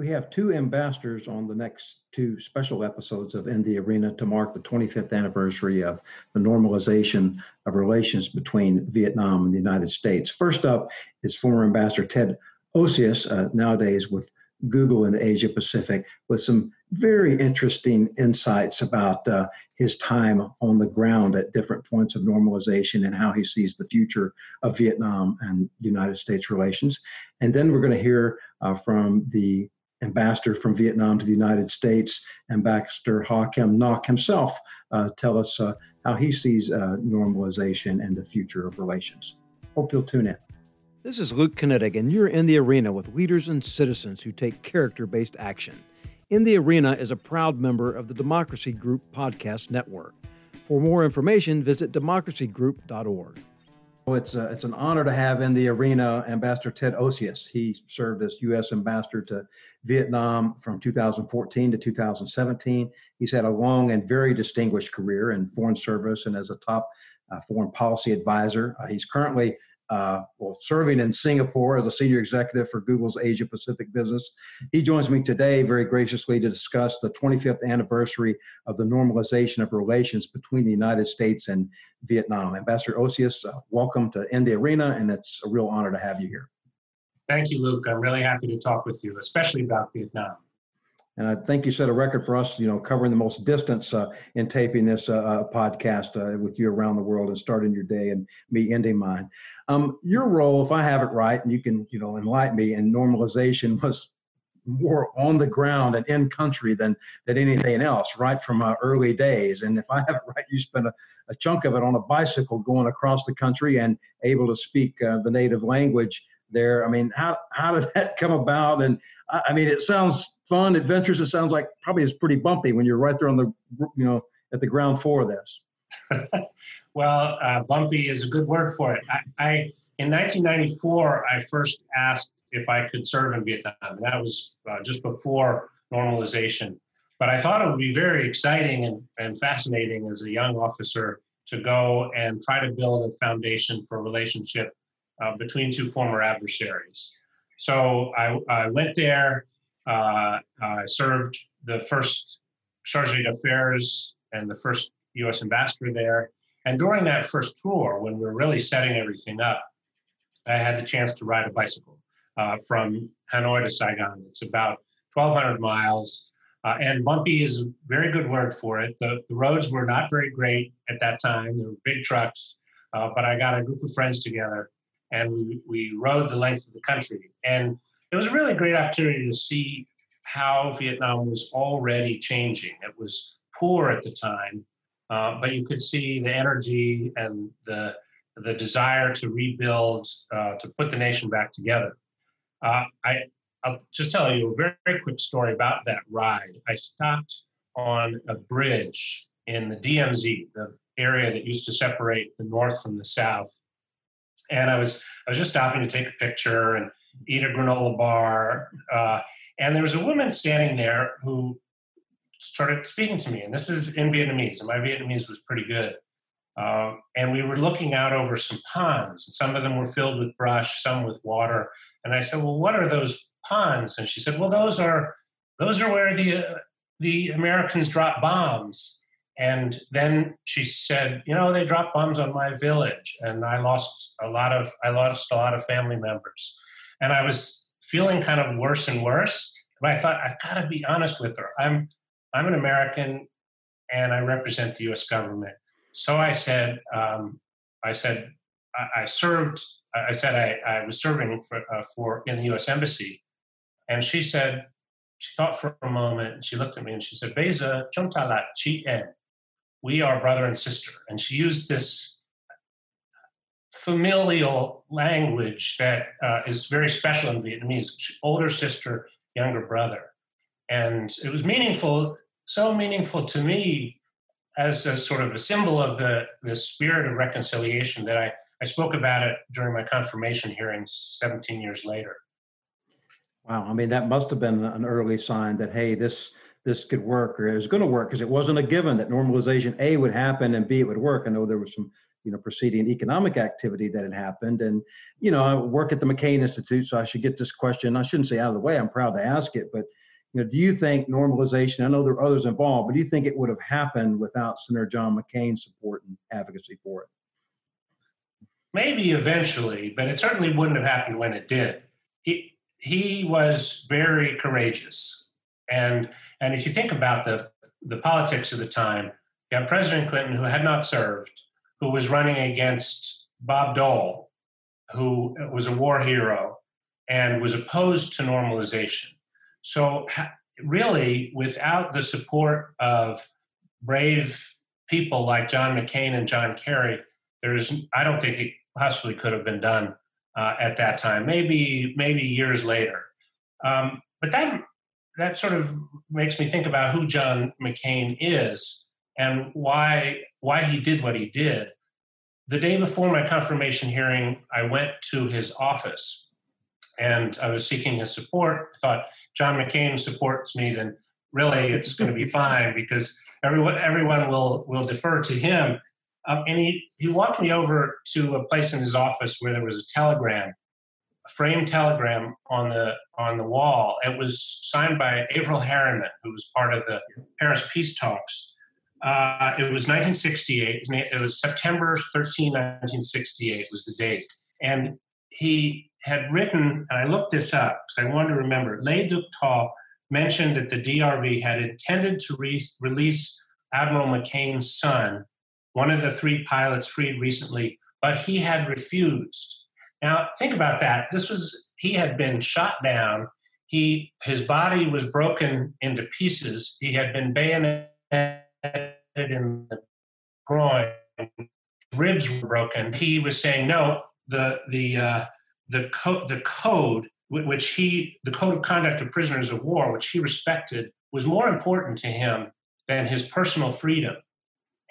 We have two ambassadors on the next two special episodes of In the Arena to mark the 25th anniversary of the normalization of relations between Vietnam and the United States. First up is former Ambassador Ted Osius, uh, nowadays with Google in Asia Pacific, with some very interesting insights about uh, his time on the ground at different points of normalization and how he sees the future of Vietnam and United States relations. And then we're going to hear uh, from the ambassador from Vietnam to the United States, Ambassador Ha Kim Ngoc himself, uh, tell us uh, how he sees uh, normalization and the future of relations. Hope you'll tune in. This is Luke Knittig, and you're in the arena with leaders and citizens who take character based action. In the Arena is a proud member of the Democracy Group Podcast Network. For more information, visit democracygroup.org. Well, it's, a, uh, it's an honor to have in the arena Ambassador Ted Osius. He served as U.S. Ambassador to Vietnam from 2014 to 2017. He's had a long and very distinguished career in foreign service and as a top uh, foreign policy advisor. Uh, he's currently uh, well, serving in Singapore as a senior executive for Google's Asia Pacific business. He joins me today very graciously to discuss the 25th anniversary of the normalization of relations between the United States and Vietnam. Ambassador Osius, uh, welcome to In the Arena, and it's a real honor to have you here. Thank you, Luke. I'm really happy to talk with you, especially about Vietnam. And I think you set a record for us, you know, covering the most distance uh, in taping this uh, uh podcast uh, with you around the world and starting your day and me ending mine. Um, your role, if I have it right, and you can, you know, enlighten me, in normalization was more on the ground and in country than than anything else, right from uh, early days. And if I have it right, you spent a, a, chunk of it on a bicycle going across the country and able to speak uh, the native language there. I mean, how how did that come about? And I, I mean, it sounds fun, adventurous. It sounds like probably it's pretty bumpy when you're right there on the you know at the ground floor of this. well, uh, bumpy is a good word for it. I, I, in 1994 I first asked if I could serve in Vietnam, and that was uh, just before normalization. But I thought it would be very exciting and, and fascinating as a young officer to go and try to build a foundation for a relationship uh, between two former adversaries. So I, I went there. Uh, I served the first charge d'affaires and the first U.S. ambassador there. And during that first tour, when we were really setting everything up, I had the chance to ride a bicycle uh, from Hanoi to Saigon. It's about 1,200 miles. Uh, and bumpy is a very good word for it. The, the, roads were not very great at that time. There were big trucks, uh, but I got a group of friends together and we, we rode the length of the country. And it was a really great opportunity to see how Vietnam was already changing. It was poor at the time, uh, but you could see the energy and the the desire to rebuild, uh, to put the nation back together. Uh, I, I'll just tell you a very, very quick story about that ride. I stopped on a bridge in the DMZ, the area that used to separate the north from the south. And I was I was just stopping to take a picture and eat a granola bar. Uh, and there was a woman standing there who started speaking to me, and this is in Vietnamese, and my Vietnamese was pretty good. Uh, and we were looking out over some ponds, and some of them were filled with brush, some with water. And I said, "Well, what are those ponds?" And she said, "Well, those are those are where the uh, the Americans drop bombs." And then she said, "You know, they dropped bombs on my village, and I lost a lot of I lost a lot of family members." And I was feeling kind of worse and worse. But I thought I've got to be honest with her. I'm I'm an American, and I represent the U.S. government. So I said, um, I said, I, I, served. I said I, I was serving for, uh, for in the U.S. embassy, and she said, she thought for a moment, and she looked at me and she said, "Beza chomtalat chi en." We are brother and sister, and she used this familial language that uh, is very special in Vietnamese. Older sister, younger brother, and it was meaningful, so meaningful to me as a sort of a symbol of the, the spirit of reconciliation that I, I spoke about it during my confirmation hearing 17 years later. Wow, I mean that must have been an early sign that hey, this this could work or it was going to work because it wasn't a given that normalization A would happen and B it would work. I know there was some you know preceding economic activity that had happened. And you know, I work at the McCain Institute, so I should get this question. I shouldn't say out of the way. I'm proud to ask it, but you know, do you think normalization? I know there are others involved, but do you think it would have happened without Senator John McCain's support and advocacy for it? Maybe eventually, but it certainly wouldn't have happened when it did. He he was very courageous, and and if you think about the the politics of the time, you have President Clinton who had not served, who was running against Bob Dole, who was a war hero and was opposed to normalization. So, really, without the support of brave people like John McCain and John Kerry, there's I don't think it possibly could have been done uh, at that time. Maybe maybe years later. Um, but that that sort of makes me think about who John McCain is and why why he did what he did. The day before my confirmation hearing, I went to his office and I was seeking his support. I thought John McCain supports me, then really it's going to be fine because everyone everyone will will defer to him. Um, and he he walked me over to a place in his office where there was a telegram, framed telegram on the on the wall. It was signed by Averell Harriman, who was part of the Paris peace talks. Uh, it was 1968. It was September 13, 1968 was the date. And he had written, and I looked this up because I wanted to remember, Le Duc Tho mentioned that the DRV had intended to re- release Admiral McCain's son, one of the three pilots freed recently, but he had refused. Now, think about that. This was, he had been shot down. He, his body was broken into pieces. He had been bayoneted in the groin. Ribs were broken. He was saying, no, the, the, uh, the, co- the code which he the code of conduct of prisoners of war which he respected was more important to him than his personal freedom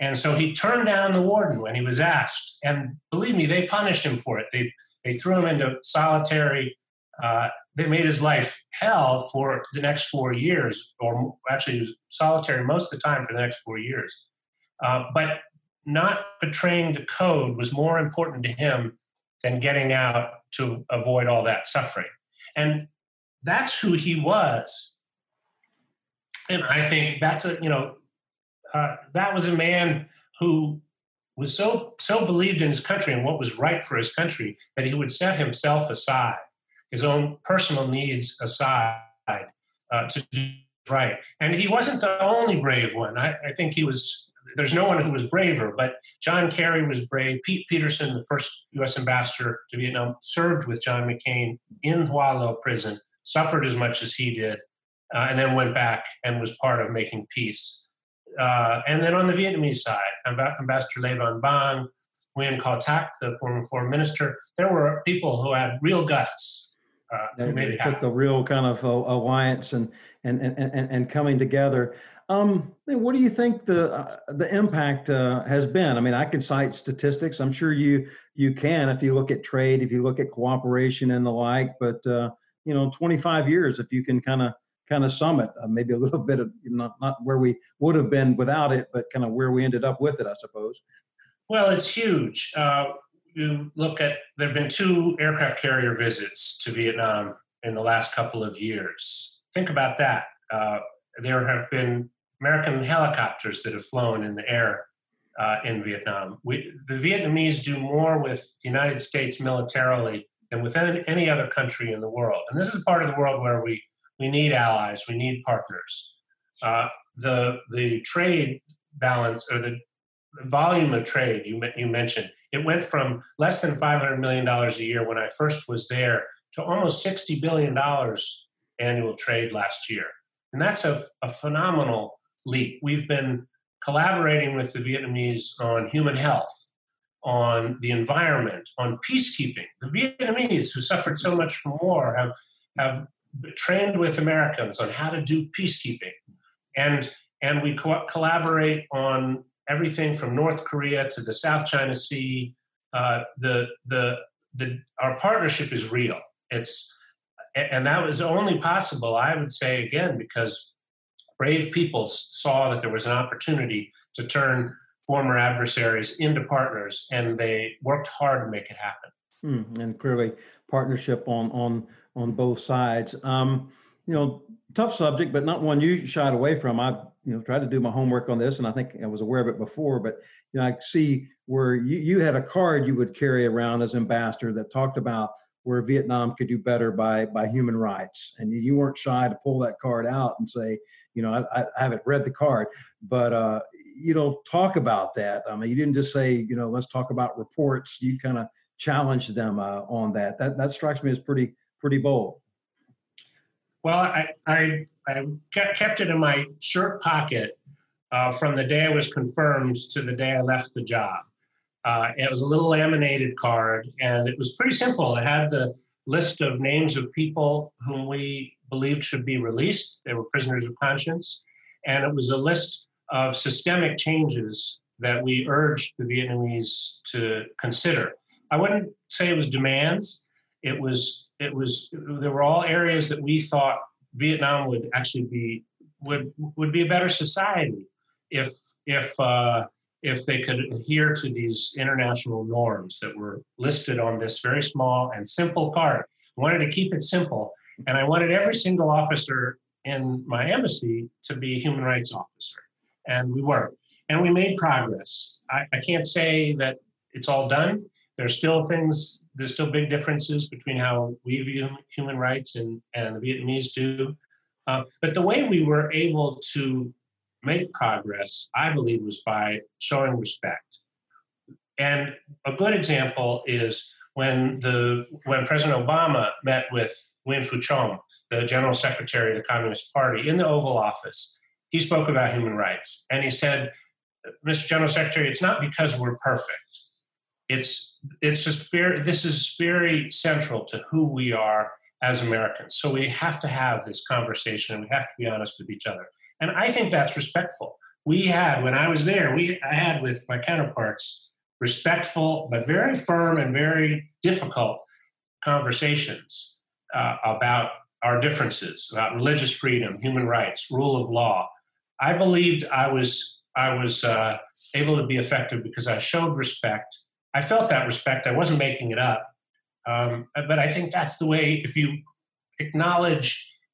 and so he turned down the warden when he was asked and believe me they punished him for it they they threw him into solitary uh, they made his life hell for the next four years or actually he was solitary most of the time for the next four years uh, but not betraying the code was more important to him than getting out to avoid all that suffering. And that's who he was. And I think that's a, you know, uh, that was a man who was so so believed in his country and what was right for his country that he would set himself aside, his own personal needs aside, uh, to do right. And he wasn't the only brave one. I, I think he was there's no one who was braver, but John Kerry was brave. Pete Peterson, the first U.S. ambassador to Vietnam, served with John McCain in Hoa Lo prison, suffered as much as he did, uh, and then went back and was part of making peace. Uh, and then on the Vietnamese side, Amb- Ambassador Le Van Bang, Nguyen Co Thach, the former foreign minister, there were people who had real guts. Uh, it took the real kind of uh, alliance and, and, and, and, and coming together. Um, what do you think the uh, the impact uh, has been? I mean, I can cite statistics. I'm sure you you can if you look at trade, if you look at cooperation and the like. But uh, you know, 25 years, if you can kind of kind of summit. uh, maybe a little bit of not not where we would have been without it, but kind of where we ended up with it, I suppose. Well, it's huge. Uh, you look at there have been two aircraft carrier visits to Vietnam in the last couple of years. Think about that. Uh, there have been American helicopters that have flown in the air uh, in Vietnam. We, the Vietnamese do more with the United States militarily than with any, any other country in the world. And this is part of the world where we, we need allies, we need partners. Uh, the, the trade balance or the volume of trade you, you mentioned, it went from less than $500 million a year when I first was there to almost $60 billion annual trade last year. And that's a, a phenomenal leap. We've been collaborating with the Vietnamese on human health, on the environment, on peacekeeping. The Vietnamese, who suffered so much from war, have, have trained with Americans on how to do peacekeeping. And, and we co- collaborate on everything from North Korea to the South China Sea. Uh, the, the, the, our partnership is real. It's, and that was only possible, I would say again, because brave people saw that there was an opportunity to turn former adversaries into partners, and they worked hard to make it happen. Mm, and clearly, partnership on on on both sides. Um, you know, tough subject, but not one you shied away from. I you know tried to do my homework on this, and I think I was aware of it before. But you know, I see where you you had a card you would carry around as ambassador that talked about where Vietnam could do better by by human rights, and you weren't shy to pull that card out and say, you know, I, I haven't read the card, but uh, you know, talk about that. I mean, you didn't just say, you know, let's talk about reports. You kind of challenged them uh, on that. That that strikes me as pretty pretty bold. Well, I, I, I kept it in my shirt pocket uh, from the day I was confirmed to the day I left the job. Uh, it was a little laminated card, and it was pretty simple. It had the list of names of people whom we believed should be released. They were prisoners of conscience. And it was a list of systemic changes that we urged the Vietnamese to consider. I wouldn't say it was demands. It was it was there were all areas that we thought Vietnam would actually be would would be a better society if if uh, if they could adhere to these international norms that were listed on this very small and simple card. I wanted to keep it simple, and I wanted every single officer in my embassy to be a human rights officer, and we were, and we made progress. I, I can't say that it's all done there's still things, there's still big differences between how we view human rights and, and the Vietnamese do. Uh, but the way we were able to make progress, I believe, was by showing respect. And a good example is when the when President Obama met with Nguyen Phu Trong, the General Secretary of the Communist Party, in the Oval Office, he spoke about human rights. And he said, Mr. General Secretary, it's not because we're perfect. It's it's just very this is very central to who we are as Americans. So we have to have this conversation and we have to be honest with each other. And I think that's respectful. We had when I was there, we I had with my counterparts respectful but very firm and very difficult conversations uh, about our differences, about religious freedom, human rights, rule of law. I believed I was I was uh, able to be effective because I showed respect I felt that respect. I wasn't making it up. Um, but I think that's the way, if you acknowledge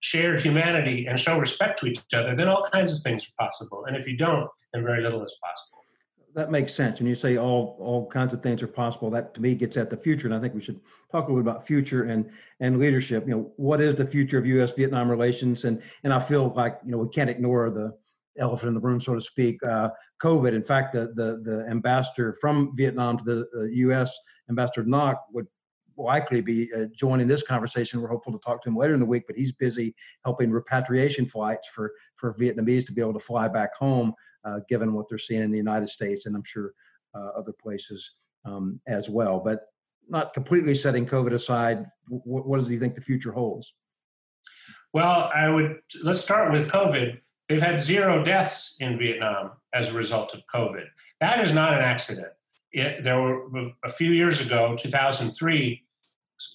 shared humanity and show respect to each other, then all kinds of things are possible. And if you don't, then very little is possible. That makes sense. When you say all all kinds of things are possible, that to me gets at the future. And I think we should talk a little bit about future and and leadership. You know, what is the future of U.S. Vietnam relations? And and I feel like you know we can't ignore the elephant in the room, so to speak. Uh, COVID. In fact, the, the, the ambassador from Vietnam to the uh, U.S., Ambassador Ngoc, would likely be uh, joining this conversation. We're hopeful to talk to him later in the week, but he's busy helping repatriation flights for, for Vietnamese to be able to fly back home, uh, given what they're seeing in the United States and I'm sure uh, other places um, as well. But not completely setting COVID aside, what, what does he think the future holds? Well, I would let's start with COVID. They've had zero deaths in Vietnam as a result of COVID. That is not an accident. It, there were a few years ago, 2003,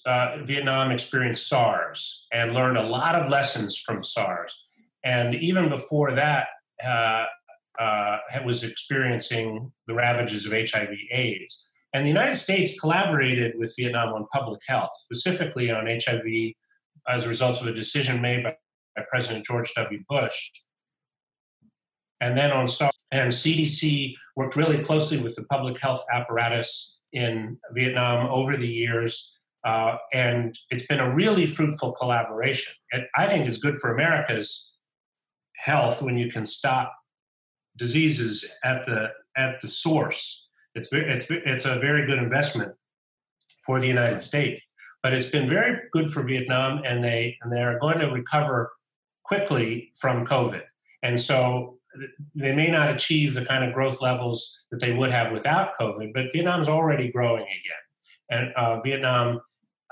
uh, Vietnam experienced SARS and learned a lot of lessons from SARS. And even before that, uh, uh, was experiencing the ravages of HIV/AIDS. And the United States collaborated with Vietnam on public health, specifically on HIV, as a result of a decision made by, by President George W. Bush and then on SARS. And CDC worked really closely with the public health apparatus in Vietnam over the years. Uh, and it's been a really fruitful collaboration. It, I think is good for America's health when you can stop diseases at the at the source. It's it's it's a very good investment for the United States. But it's been very good for Vietnam, and they and they are going to recover quickly from COVID. And so they may not achieve the kind of growth levels that they would have without COVID, but Vietnam's already growing again. And uh, Vietnam,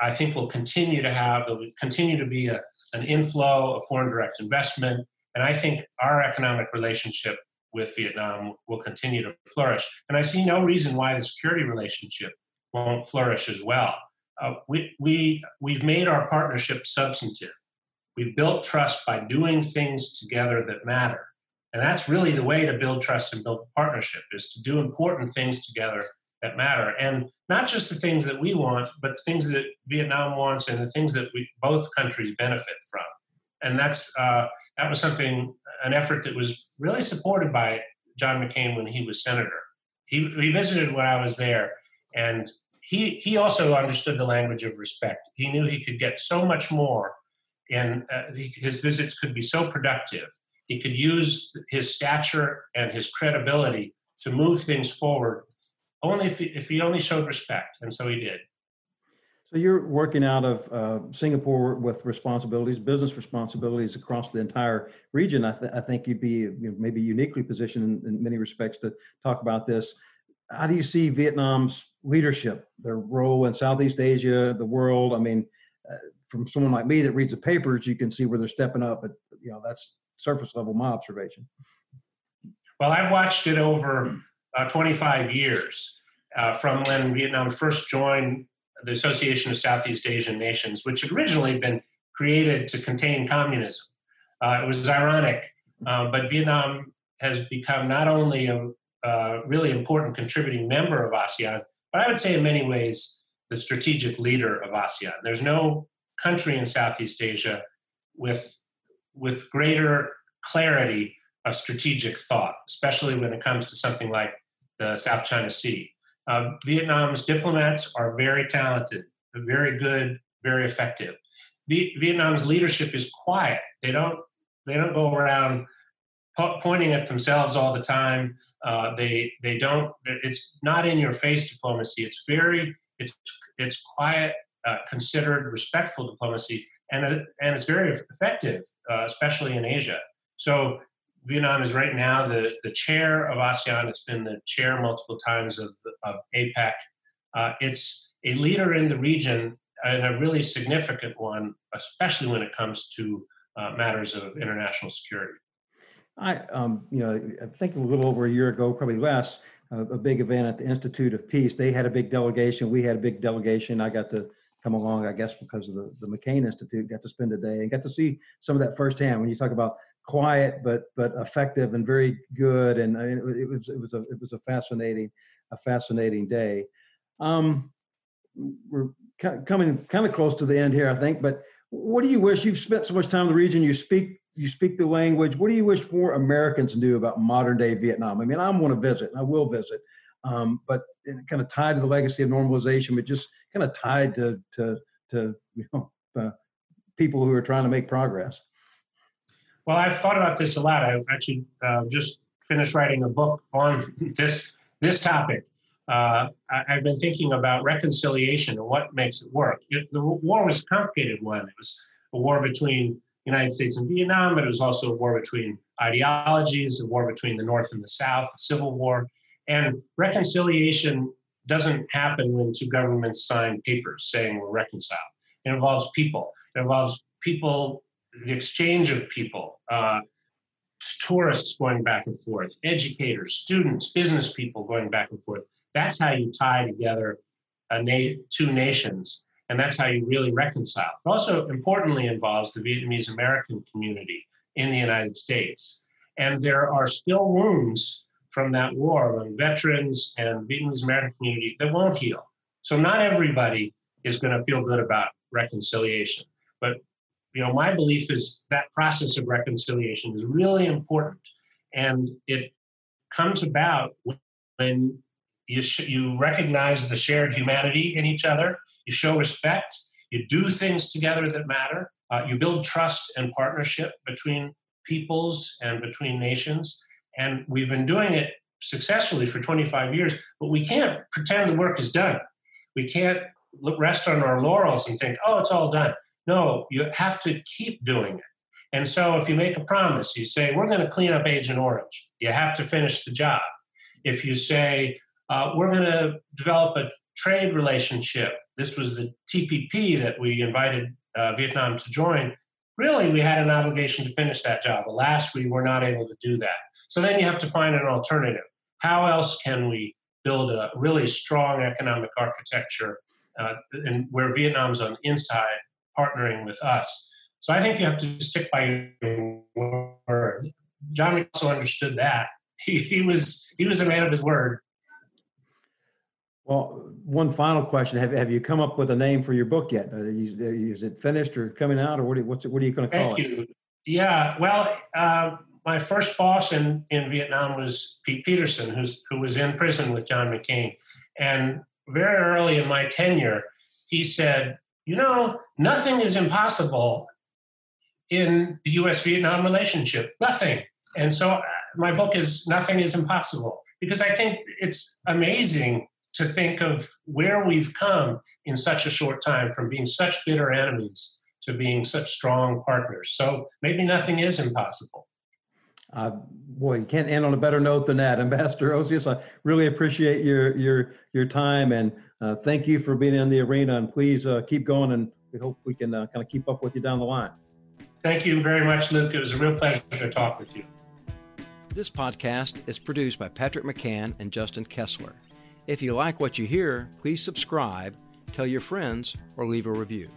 I think, will continue to have, there will continue to be a, an inflow of foreign direct investment. And I think our economic relationship with Vietnam will continue to flourish. And I see no reason why the security relationship won't flourish as well. Uh, we, we, we've made our partnership substantive. We've built trust by doing things together that matter. And that's really the way to build trust and build partnership is to do important things together that matter. And not just the things that we want, but things that Vietnam wants and the things that we, both countries benefit from. And that's uh, that was something, an effort that was really supported by John McCain when he was senator. He, he visited when I was there, and he he also understood the language of respect. He knew he could get so much more, and uh, he, his visits could be so productive. He could use his stature and his credibility to move things forward only if he, if he only showed respect, and so he did. So you're working out of uh, Singapore with responsibilities, business responsibilities across the entire region. I, th- I think you'd be you know, maybe uniquely positioned in, in, many respects to talk about this. How do you see Vietnam's leadership, their role in Southeast Asia, the world? I mean, uh, from someone like me that reads the papers, you can see where they're stepping up. But you know, that's surface level my observation. Well, I've watched it over uh, 25 years uh, from when Vietnam first joined the Association of Southeast Asian Nations, which had originally been created to contain communism. Uh, it was ironic, uh, but Vietnam has become not only a, a, really important contributing member of ASEAN, but I would say in many ways the strategic leader of ASEAN. There's no country in Southeast Asia with, with greater clarity of strategic thought, especially when it comes to something like the South China Sea. Uh, Vietnam's diplomats are very talented, very good, very effective. V- Vietnam's leadership is quiet. They don't they don't go around po- pointing at themselves all the time. Uh, they they don't. It's not in your face diplomacy. It's very it's it's quiet, uh, considered, respectful diplomacy, and and it's very effective, uh, especially in Asia. So Vietnam is right now the, the chair of ASEAN. It's been the chair multiple times of, of APEC. Uh, it's a leader in the region and a really significant one, especially when it comes to uh, matters of international security. I, um, you know, I think a little over a year ago, probably less, a big event at the Institute of Peace. They had a big delegation. We had a big delegation. I got to come along, I guess, because of the, the McCain Institute. Got to spend a day and got to see some of that firsthand. When you talk about quiet but but effective and very good. And I mean, it, was it was a it was a fascinating a fascinating day. Um, we're coming kind of close to the end here, I think. But what do you wish? You've spent so much time in the region. You speak you speak the language. What do you wish more Americans knew about modern day Vietnam? I mean, I want to visit. I will visit. Um, but kind of tied to the legacy of normalization, but just kind of tied to to to you know uh, people who are trying to make progress. Well, I've thought about this a lot. I actually uh, just finished writing a book on this this topic. Uh, I, have been thinking about reconciliation and what makes it work. It, the war was a complicated one. It was a war between the United States and Vietnam, but it was also a war between ideologies, a war between the North and the South, a civil war. And reconciliation doesn't happen when two governments sign papers saying we're reconciled. It involves people. It involves people the exchange of people, uh, tourists going back and forth, educators, students, business people going back and forth. That's how you tie together na- two nations, and that's how you really reconcile. It also importantly involves the Vietnamese American community in the United States. And there are still wounds from that war among veterans and Vietnamese American community that won't heal. So not everybody is going to feel good about reconciliation. But you know, my belief is that process of reconciliation is really important, and it comes about when you sh- you recognize the shared humanity in each other, you show respect, you do things together that matter, uh, you build trust and partnership between peoples and between nations, and we've been doing it successfully for 25 years. But we can't pretend the work is done. We can't rest on our laurels and think, oh, it's all done no, you have to keep doing it. And so if you make a promise, you say, we're going to clean up Agent Orange, you have to finish the job. If you say, uh, we're going to develop a trade relationship, this was the TPP that we invited uh, Vietnam to join. Really, we had an obligation to finish that job. Alas, we were not able to do that. So then you have to find an alternative. How else can we build a really strong economic architecture uh, and where Vietnam's on the inside partnering with us. So I think you have to stick by your word. John also understood that. He, he was he was a man of his word. Well, one final question: Have Have you come up with a name for your book yet? Is it finished or coming out, or what? Are, what's what are you going to call Thank it? Thank you. Yeah. Well, uh, my first boss in in Vietnam was Pete Peterson, who's who was in prison with John McCain, and very early in my tenure, he said, "You know, nothing is impossible in the U.S. Vietnam relationship. Nothing." And so, uh, my book is "Nothing is Impossible." Because I think it's amazing to think of where we've come in such a short time from being such bitter enemies to being such strong partners. So maybe nothing is impossible. Uh, boy, you can't end on a better note than that, Ambassador Osius. I really appreciate your your your time and uh, thank you for being in the arena. And please uh, keep going, and we hope we can uh, kind of keep up with you down the line. Thank you very much, Luke. It was a real pleasure to talk with you. This podcast is produced by Patrick McCann and Justin Kessler. If you like what you hear, please subscribe, tell your friends, or leave a review.